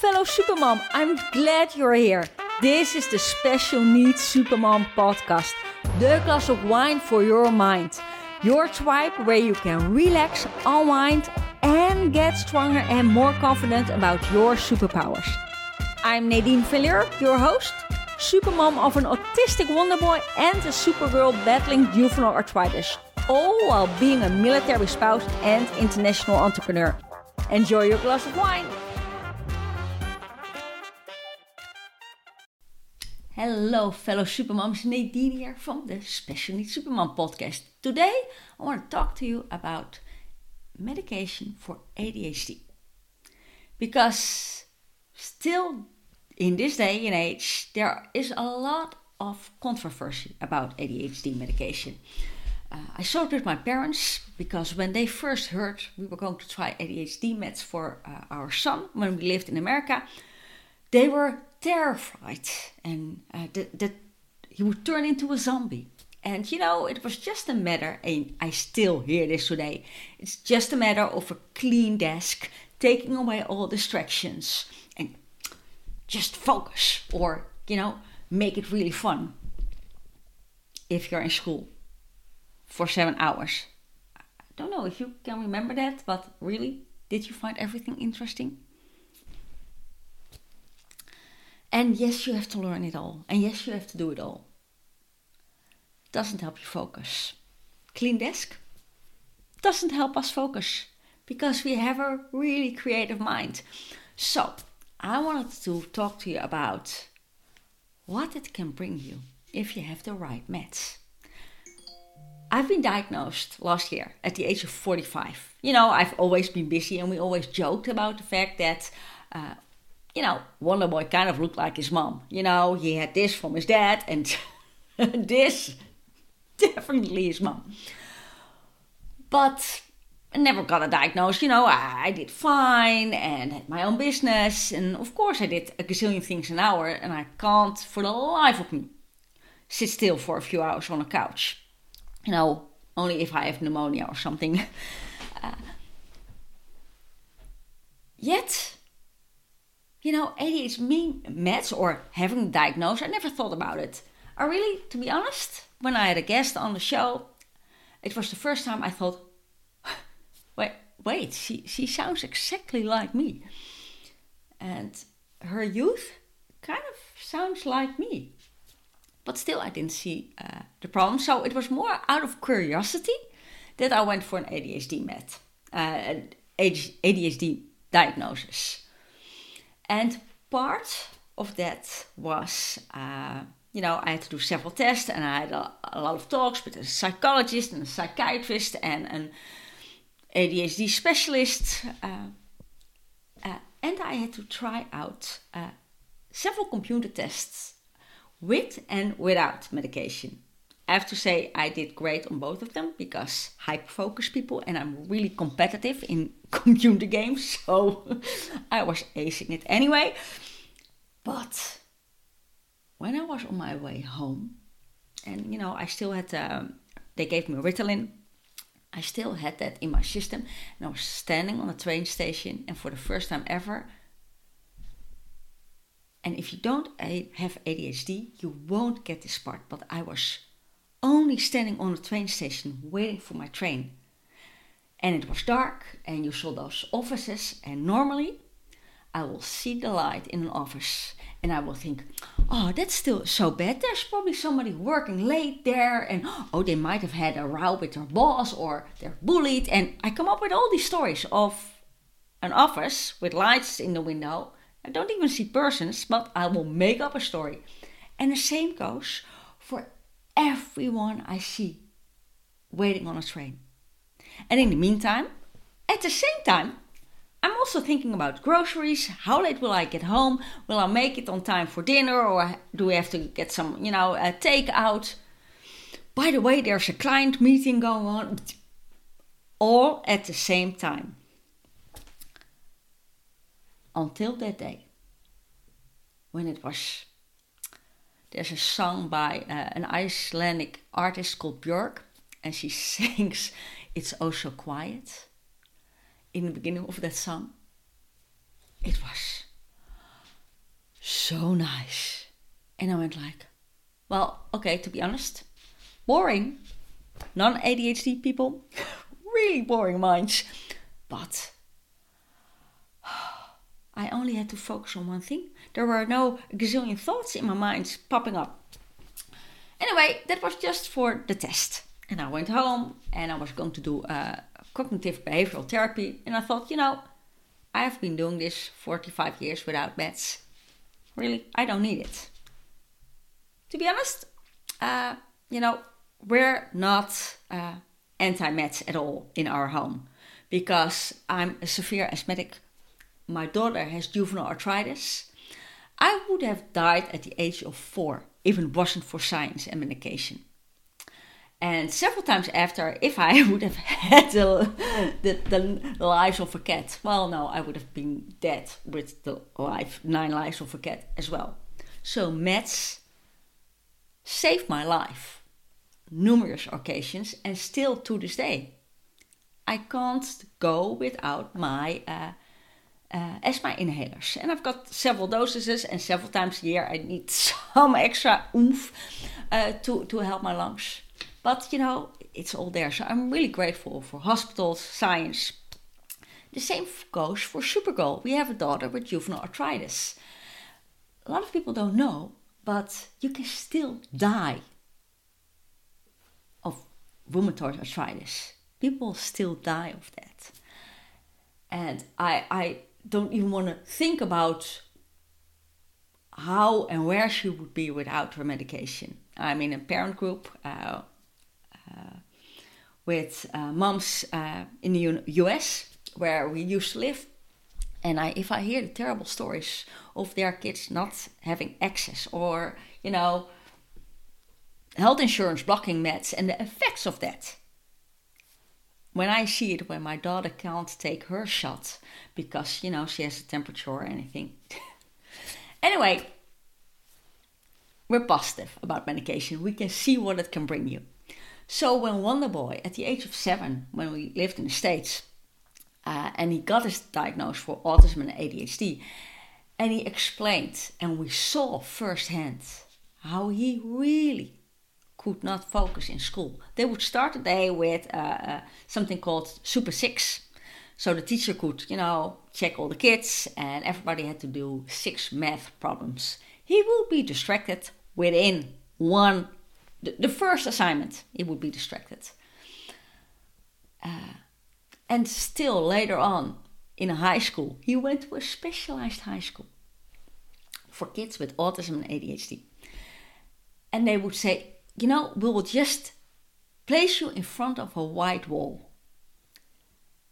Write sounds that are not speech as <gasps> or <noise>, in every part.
fellow Supermom. I'm glad you're here. This is the Special Needs Supermom podcast, the glass of wine for your mind. Your tribe where you can relax, unwind, and get stronger and more confident about your superpowers. I'm Nadine Villier, your host, supermom of an autistic wonder boy and a supergirl battling juvenile arthritis, all while being a military spouse and international entrepreneur. Enjoy your glass of wine. Hello, fellow supermoms. Nadine here from the Special Needs Supermom podcast. Today, I want to talk to you about medication for ADHD. Because still in this day and age, there is a lot of controversy about ADHD medication. Uh, I saw it with my parents because when they first heard we were going to try ADHD meds for uh, our son when we lived in America, they were terrified and uh, that, that he would turn into a zombie. And you know, it was just a matter, and I still hear this today, it's just a matter of a clean desk, taking away all distractions, and just focus, or you know, make it really fun if you're in school for seven hours. I don't know if you can remember that, but really, did you find everything interesting? And yes, you have to learn it all. And yes, you have to do it all. Doesn't help you focus. Clean desk doesn't help us focus because we have a really creative mind. So, I wanted to talk to you about what it can bring you if you have the right meds. I've been diagnosed last year at the age of 45. You know, I've always been busy and we always joked about the fact that uh, you know, Wonder Boy kind of looked like his mom. You know, he had this from his dad and <laughs> this definitely his mom. But I never got a diagnosis. You know, I, I, did fine and had my own business. And of course, I did a gazillion things an hour. And I can't, for the life of me, sit still for a few hours on a couch. You know, only if I have pneumonia or something. <laughs> Uh, yet, you know, ADHD meds or having diagnosed, I never thought about it. I really, to be honest, when I had a guest on the show, it was the first time I thought, <sighs> wait, wait, she, she sounds exactly like me. And her youth kind of sounds like me. But still, I didn't see uh, the problem. So it was more out of curiosity that I went for an ADHD med, uh, ADHD diagnosis. And part of that was, uh, you know, I had to do several tests and I had a, a, lot of talks with a psychologist and a psychiatrist and an ADHD specialist. Uh, uh, and I had to try out uh, several computer tests with and without medication. I have to say I did great on both of them because hyper focus people and I'm really competitive in <laughs> computer games, so <laughs> I was acing it anyway. But when I was on my way home, and you know, I still had, um, they gave me Ritalin. I still had that in my system, and I was standing on a train station, and for the first time ever, and if you don't have ADHD, you won't get this part, but I was only standing on a train station waiting for my train. And it was dark, and you saw those offices. And normally, I will see the light in an office and I will think, oh, that's still so bad. There's probably somebody working late there, and oh, they might have had a row with their boss or they're bullied. And I come up with all these stories of an office with lights in the window. I don't even see persons, but I will make up a story. And the same goes everyone I see waiting on a train. And in the meantime, at the same time, I'm also thinking about groceries. How late will I get home? Will I make it on time for dinner or do we have to get some, you know, uh, takeout? By the way, there's a client meeting going on. All at the same time. Until that day when it was there's a song by uh, an Icelandic artist called Björk, and she <laughs> sings It's Oh So Quiet in the beginning of that song. It was so nice. And I went like, well, okay, to be honest, boring. Non ADHD people, <laughs> really boring minds. But I only had to focus on one thing. There were no gazillion thoughts in my mind popping up. Anyway, that was just for the test. And I went home and I was going to do uh, cognitive behavioral therapy. And I thought, you know, I have been doing this 45 years without meds. Really, I don't need it. To be honest, uh, you know, we're not uh, anti meds at all in our home because I'm a severe asthmatic. My daughter has juvenile arthritis. I would have died at the age of four if it wasn't for science and medication. And several times after, if I <laughs> would have had the, the, the lives of a cat, well, no, I would have been dead with the life, nine lives of a cat as well. So meds saved my life numerous occasions and still to this day. I can't go without my uh, uh, asthma inhalers. And I've got several doses, and several times a year I need <laughs> some extra oomph uh, to, to help my lungs. But you know, it's all there. So I'm really grateful for hospitals, science. The same goes for Supergirl. We have a daughter with juvenile arthritis. A lot of people don't know, but you can still die of rheumatoid arthritis. People still die of that. And I, I don't even want to think about how and where she would be without her medication. I'm in a parent group uh, uh, with uh, moms uh, in the US where we used to live. And I, if I hear the terrible stories of their kids not having access or, you know, health insurance blocking meds and the effects of that, when I see it when my daughter can't take her shot because, you know, she has a temperature or anything. <laughs> anyway, we're positive about medication. We can see what it can bring you. So when Wonder Boy, at the age of seven, when we lived in the States, uh, and he got his diagnosis for autism and ADHD, and he explained, and we saw firsthand how he really could not focus in school. They would start the day with uh, uh, something called Super Six. So the teacher could, you know, check all the kids and everybody had to do six math problems. He would be distracted within one, the, the first assignment, he would be distracted. Uh, and still later on in high school, he went to a specialized high school for kids with autism and ADHD. And they would say, you know, we will just place you in front of a white wall.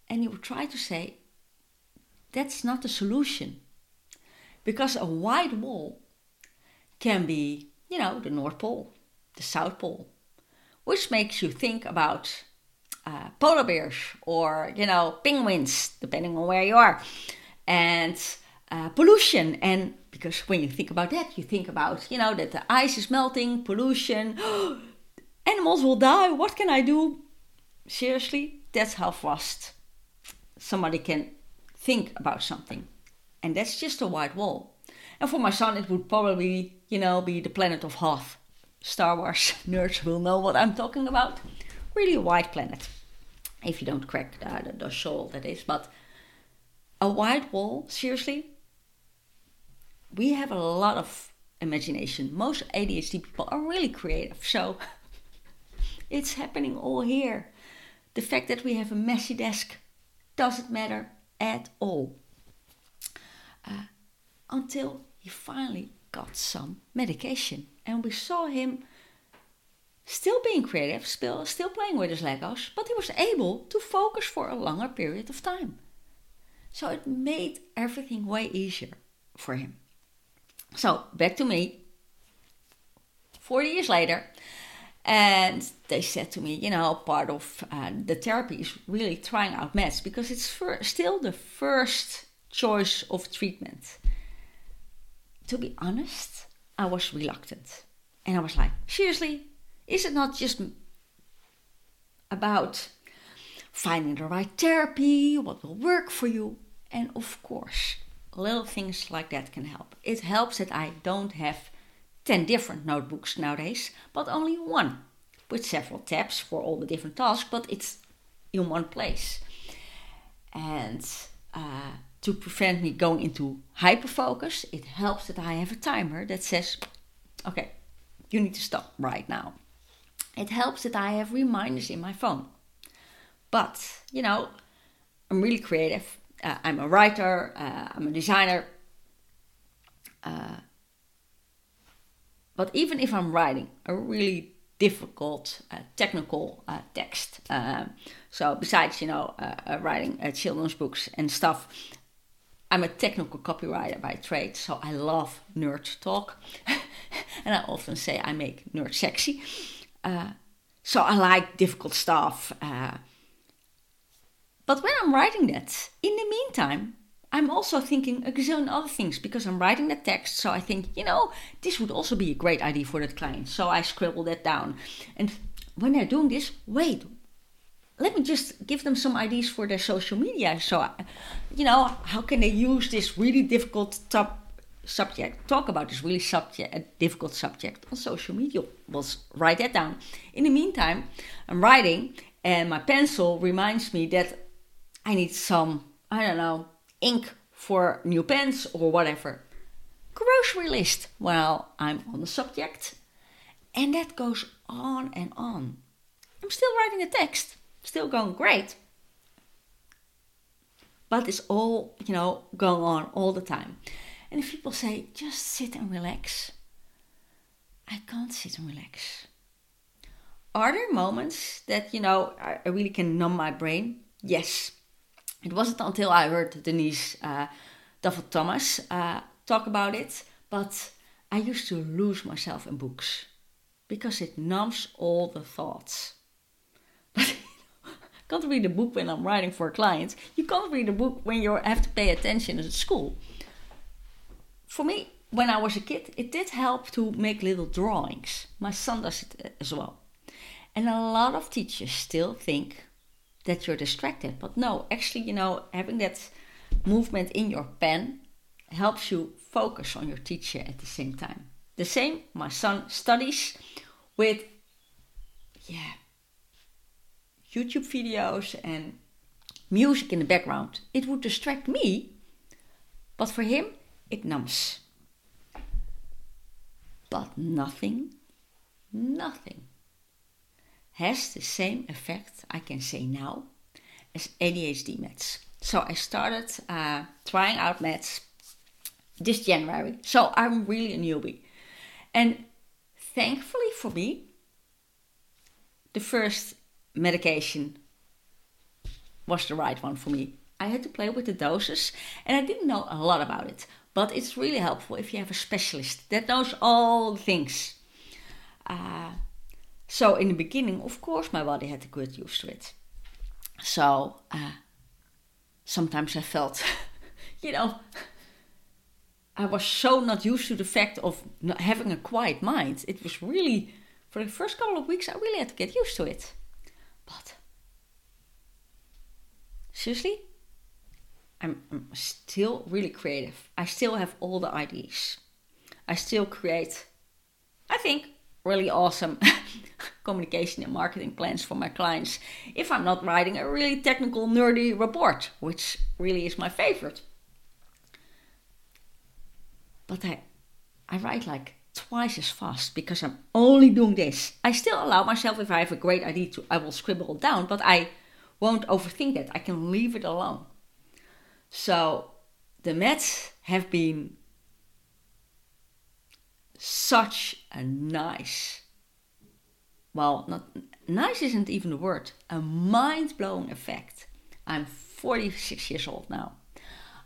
And you will try to say, that's not the solution. Because a white wall can be, you know, the North Pole, the South Pole, which makes you think about uh, polar bears or, you know, penguins, depending on where you are, and uh, pollution and because when you think about that, you think about, you know, that the ice is melting, pollution, <gasps> animals will die. What can I do? Seriously, that's how fast somebody can think about something. And that's just a white wall. And for my son, it would probably, you know, be the planet of Hoth. Star Wars <laughs> nerds will know what I'm talking about. Really a white planet. If you don't crack the, the, the soul, that is. But a white wall, seriously, we have a lot of imagination. Most ADHD people are really creative, so <laughs> it's happening all here. The fact that we have a messy desk doesn't matter at all. Uh, until he finally got some medication, and we saw him still being creative, still, still playing with his Legos, but he was able to focus for a longer period of time. So it made everything way easier for him. So back to me. 40 years later, and they said to me, you know, part of uh, the therapy is really trying out meds because it's for, still the first choice of treatment. To be honest, I was reluctant. And I was like, seriously, is it not just about finding the right therapy, what will work for you? And of course, little things like that can help. It helps that I don't have 10 different notebooks nowadays, but only one with several tabs for all the different tasks, but it's in one place. And uh, to prevent me going into hyperfocus, it helps that I have a timer that says, okay, you need to stop right now. It helps that I have reminders in my phone. But, you know, I'm really creative. Uh, I'm a writer, uh, I'm a designer. Uh, but even if I'm writing a really difficult uh, technical uh, text, so besides, you know, writing children's books and stuff, I'm a technical copywriter by trade, so I love nerd talk. <laughs> and I often say I make nerd sexy. Uh, so I like difficult stuff. Uh, but when I'm writing that, in the meantime, I'm also thinking uh, a gazillion other things because I'm writing the text. So I think, you know, this would also be a great idea for that client. So I scribble that down. And when they're doing this, wait, let me just give them some ideas for their social media. So, uh, you know, how can they use this really difficult top subject, talk about this really subject, a difficult subject on social media? We'll write that down. In the meantime, I'm writing, and my pencil reminds me that I need some, I don't know, ink for new pens or whatever. Grocery list while I'm on the subject. And that goes on and on. I'm still writing a text still going great. But it's all, you know, going on all the time. And if people say, just sit and relax, I can't sit and relax. Are there moments that, you know, I really can numb my brain? Yes. It wasn't until I heard Denise uh, Duffield Thomas uh, talk about it, but I used to lose myself in books because it numbs all the thoughts. <laughs> But can't read a book when I'm writing for a client. You can't read a book when you have to pay attention at school. For me, when I was a kid, it did help to make little drawings. My son does it uh, as well. And a lot of teachers still think that you're distracted. But no, actually, you know, having that movement in your pen helps you focus on your teacher at the same time. The same, my son studies with, yeah, YouTube video's and music in the background. It would distract me, but for him, it numbs. But nothing, nothing has the same effect, I can say now, as ADHD meds. So I started uh, trying out meds this January. So I'm really a newbie. And thankfully for me, the first medication was the right one for me. I had to play with the doses and I didn't know a lot about it. But it's really helpful if you have a specialist that knows all things. Uh, so, in the beginning, of course, my body had to get used to it. So, uh, sometimes I felt, <laughs> you know, I was so not used to the fact of having a quiet mind. It was really, for the first couple of weeks, I really had to get used to it. But seriously, I'm, I'm still really creative. I still have all the ideas. I still create, I think, really awesome <laughs> communication and marketing plans for my clients if I'm not writing a really technical, nerdy report, which really is my favorite. But I, I write like twice as fast because I'm only doing this. I still allow myself, if I have a great idea, to I will scribble it down, but I won't overthink it. I can leave it alone. So the meds have been such a nice, well, not nice isn't even the word, a mind blowing effect. I'm 46 years old now.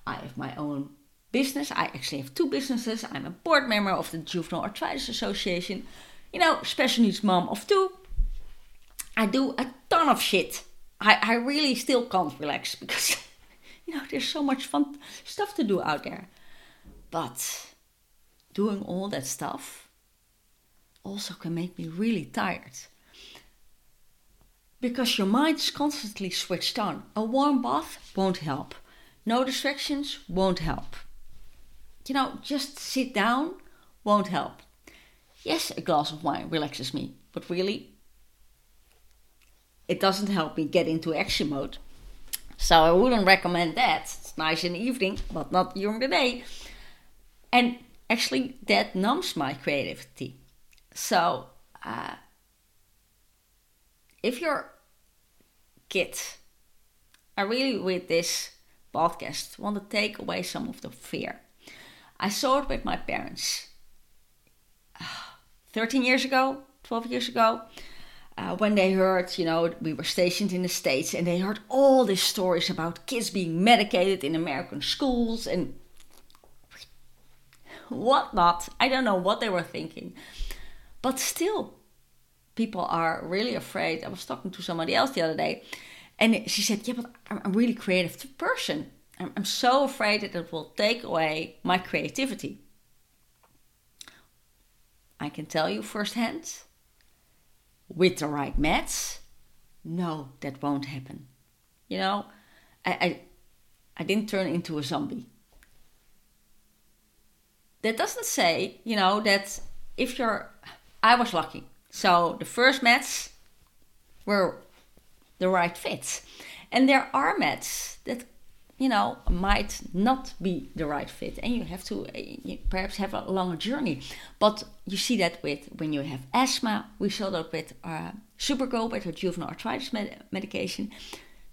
I have my own business. I actually have two businesses. I'm a board member of the Juvenile Arthritis Association. You know, special needs mom of two. I do a ton of shit. I, I really still can't relax <laughs> because, you know, there's so much fun stuff to do out there. But doing all that stuff also can make me really tired. Because your mind is constantly switched on. A warm bath won't help. No distractions won't help you know, just sit down won't help. Yes, a glass of wine relaxes me, but really, it doesn't help me get into action mode. So I wouldn't recommend that. It's nice in the evening, but not during the day. And actually, that numbs my creativity. So uh, if your kid, are really with this podcast want to take away some of the fear, I saw it with my parents. <sighs> 13 years ago, 12 years ago, uh, when they heard, you know, we were stationed in the States and they heard all these stories about kids being medicated in American schools and whatnot. I don't know what they were thinking. But still, people are really afraid. I was talking to somebody else the other day and she said, Yeah, but I'm a really creative person. I'm, I'm so afraid that it will take away my creativity. I can tell you firsthand with the right meds, no, that won't happen. You know, I, I, I didn't turn into a zombie. That doesn't say, you know, that if you're, I was lucky. So the first mats were the right fit. And there are mats that you know, might not be the right fit, and you have to uh, perhaps have a longer journey. But you see that with when you have asthma, we saw that with uh, Supergirl, with her juvenile arthritis med- medication,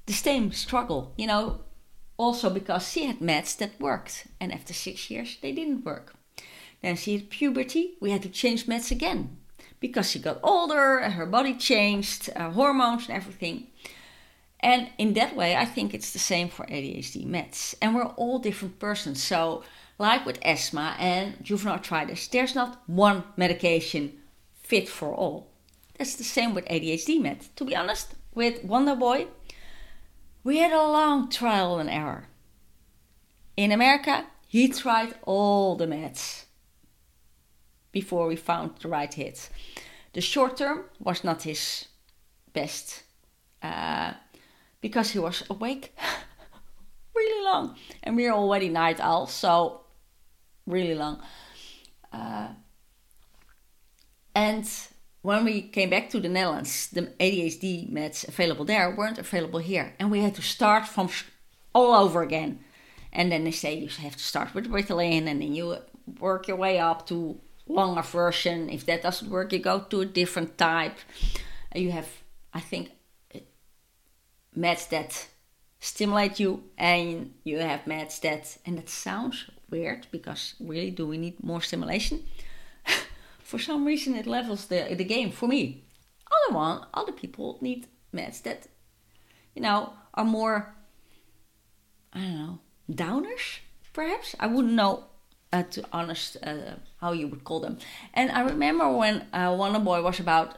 the same struggle, you know, also because she had meds that worked, and after six years they didn't work. Then she had puberty, we had to change meds again because she got older, and her body changed, uh, hormones and everything. And in that way, I think it's the same for ADHD meds. And we're all different persons. So, like with asthma and juvenile arthritis, there's not one medication fit for all. That's the same with ADHD meds. To be honest, with Wonder Boy, we had a long trial and error. In America, he tried all the meds before we found the right hit. The short term was not his best. Uh, because he was awake <laughs> really long. And we're already night owls, so really long. Uh, and when we came back to the Netherlands, the ADHD meds available there weren't available here. And we had to start from all over again. And then they say you have to start with Ritalin and then you work your way up to longer version. If that doesn't work, you go to a different type. You have, I think, meds that stimulate you and you have meds that and that sounds weird because really do we need more stimulation <laughs> for some reason it levels the, the game for me other one other people need meds that you know are more i don't know downers perhaps i wouldn't know uh, to honest uh, how you would call them and i remember when uh, Wonder Boy was about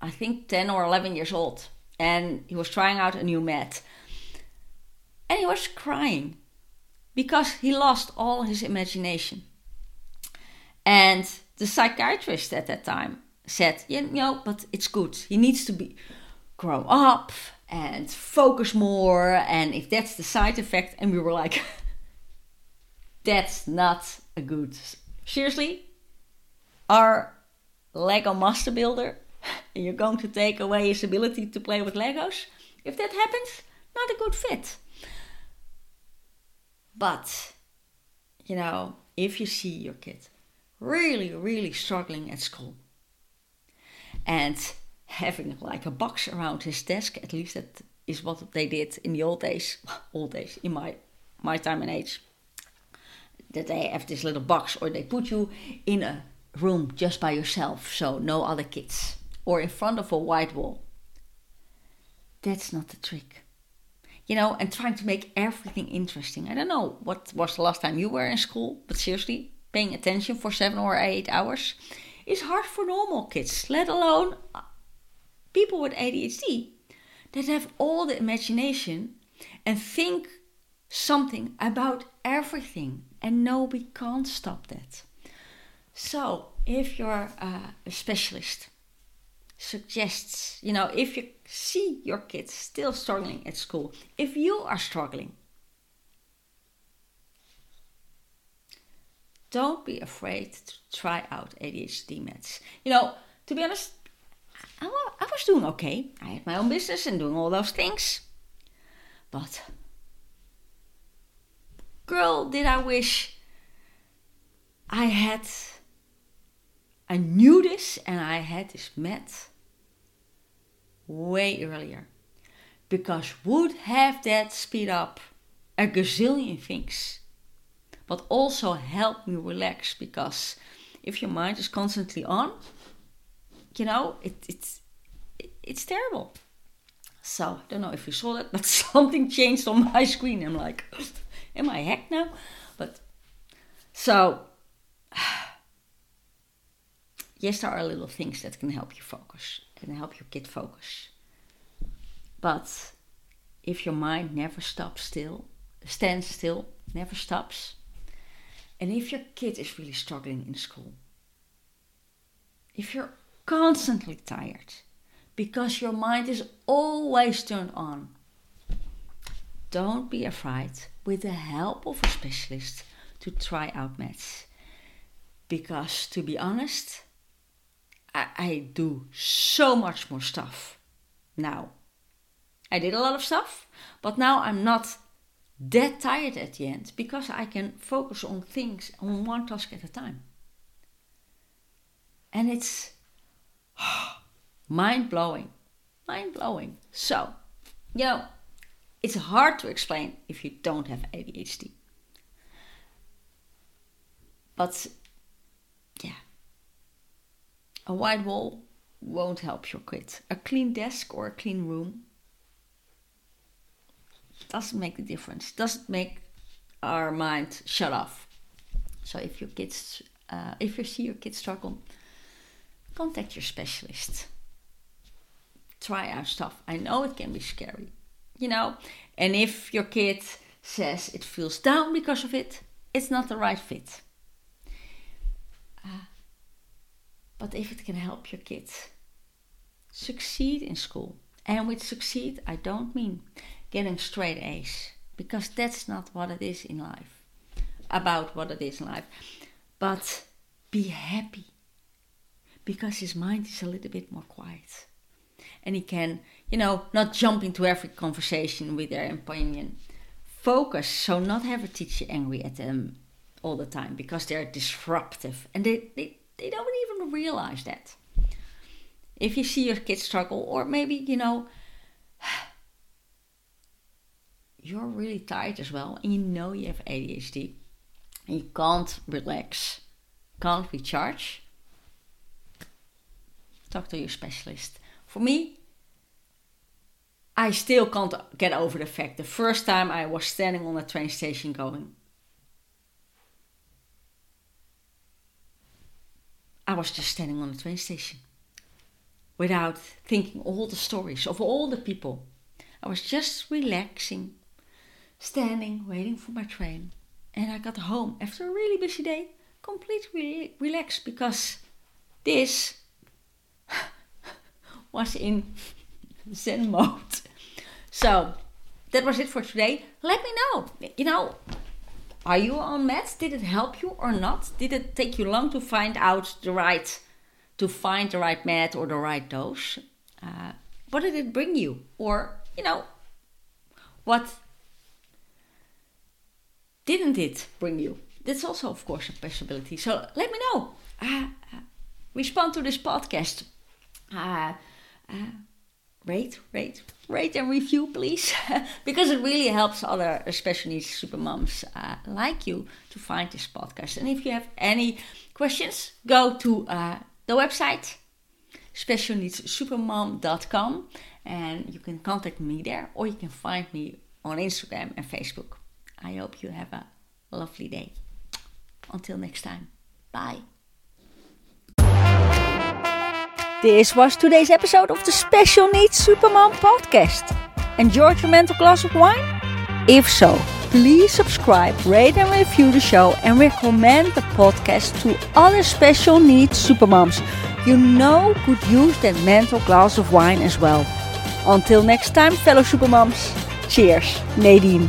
i think 10 or 11 years old and he was trying out a new mat. And he was crying because he lost all his imagination. And the psychiatrist at that time said, you know, but it's good. He needs to be grow up and focus more. And if that's the side effect, and we were like, <laughs> that's not a good. Seriously, our Lego Master Builder and <laughs> you're going to take away his ability to play with Legos, if that happens, not a good fit. But, you know, if you see your kid really, really struggling at school and having like a box around his desk, at least that is what they did in the old days, <laughs> old days, in my, my time and age, that they have this little box or they put you in a room just by yourself, so no other kids or in front of a white wall. That's not the trick. You know, and trying to make everything interesting. I don't know what was the last time you were in school, but seriously, paying attention for seven or eight hours is hard for normal kids, let alone uh, people with ADHD that have all the imagination and think something about everything, and no, we can't stop that. So, if you're uh, a specialist, suggests, you know, if you see your kids still struggling at school, if you are struggling, don't be afraid to try out ADHD meds. You know, to be honest, I was doing okay. I had my own business and doing all those things. But, girl, did I wish I had, I knew this and I had this met way earlier. Because would have that speed up a gazillion things, but also help me relax because if your mind is constantly on, you know, it, it's it, it's terrible. So I don't know if you saw that, but <laughs> something changed on my screen. I'm like, am I heck now? But so <sighs> yes, there are little things that can help you focus and help your kid focus. But if your mind never stops still, stands still, never stops, and if your kid is really struggling in school, if you're constantly tired because your mind is always turned on, don't be afraid with the help of a specialist to try out meds. Because to be honest, I, I do so much more stuff now. I did a lot of stuff, but now I'm not that tired at the end because I can focus on things on one task at a time. And it's <sighs> mind blowing. Mind blowing. So, you know, it's hard to explain if you don't have ADHD. But, yeah, a white wall won't help your kid. A clean desk or a clean room doesn't make a difference. Doesn't make our mind shut off. So if your kids, uh, if you see your kids struggle, contact your specialist. Try our stuff. I know it can be scary, you know. And if your kid says it feels down because of it, it's not the right fit. Uh, but if it can help your kids succeed in school, and with succeed, I don't mean getting straight A's because that's not what it is in life. About what it is in life. But be happy because his mind is a little bit more quiet. And he can, you know, not jump into every conversation with their opinion. Focus, so not have a teacher angry at them all the time because they're disruptive and they, they, they don't even realize that. If you see your kids struggle, or maybe, you know, <sighs> you're really tired as well and you know you have ADHD and you can't relax, can't recharge, talk to your specialist. For me, I still can't get over the fact the first time I was standing on a train station going, I was just standing on a train station without thinking all the stories of all the people. I was just relaxing standing, waiting for my train. And I got home after a really busy day, completely relaxed because this <laughs> was in <laughs> Zen mode. So that was it for today. Let me know. You know, are you on meds? Did it help you or not? Did it take you long to find out the right, to find the right med or the right dose? Uh, what did it bring you? Or, you know, what didn't it bring you? That's also, of course, a possibility. So let me know. Uh, uh, respond to this podcast. Uh, uh rate, rate, rate and review, please, <laughs> because it really helps other special needs super moms uh, like you to find this podcast. And if you have any questions, go to uh, the website specialneedssupermom.com and you can contact me there or you can find me on Instagram and Facebook. I hope you have a lovely day. Until next time. Bye. This was today's episode of the Special Needs Supermom podcast. Enjoyed your mental glass of wine? If so, please subscribe, rate and review the show and recommend the podcast to other special needs supermoms you know could use that mental glass of wine as well. Until next time, fellow supermoms, cheers, Nadine.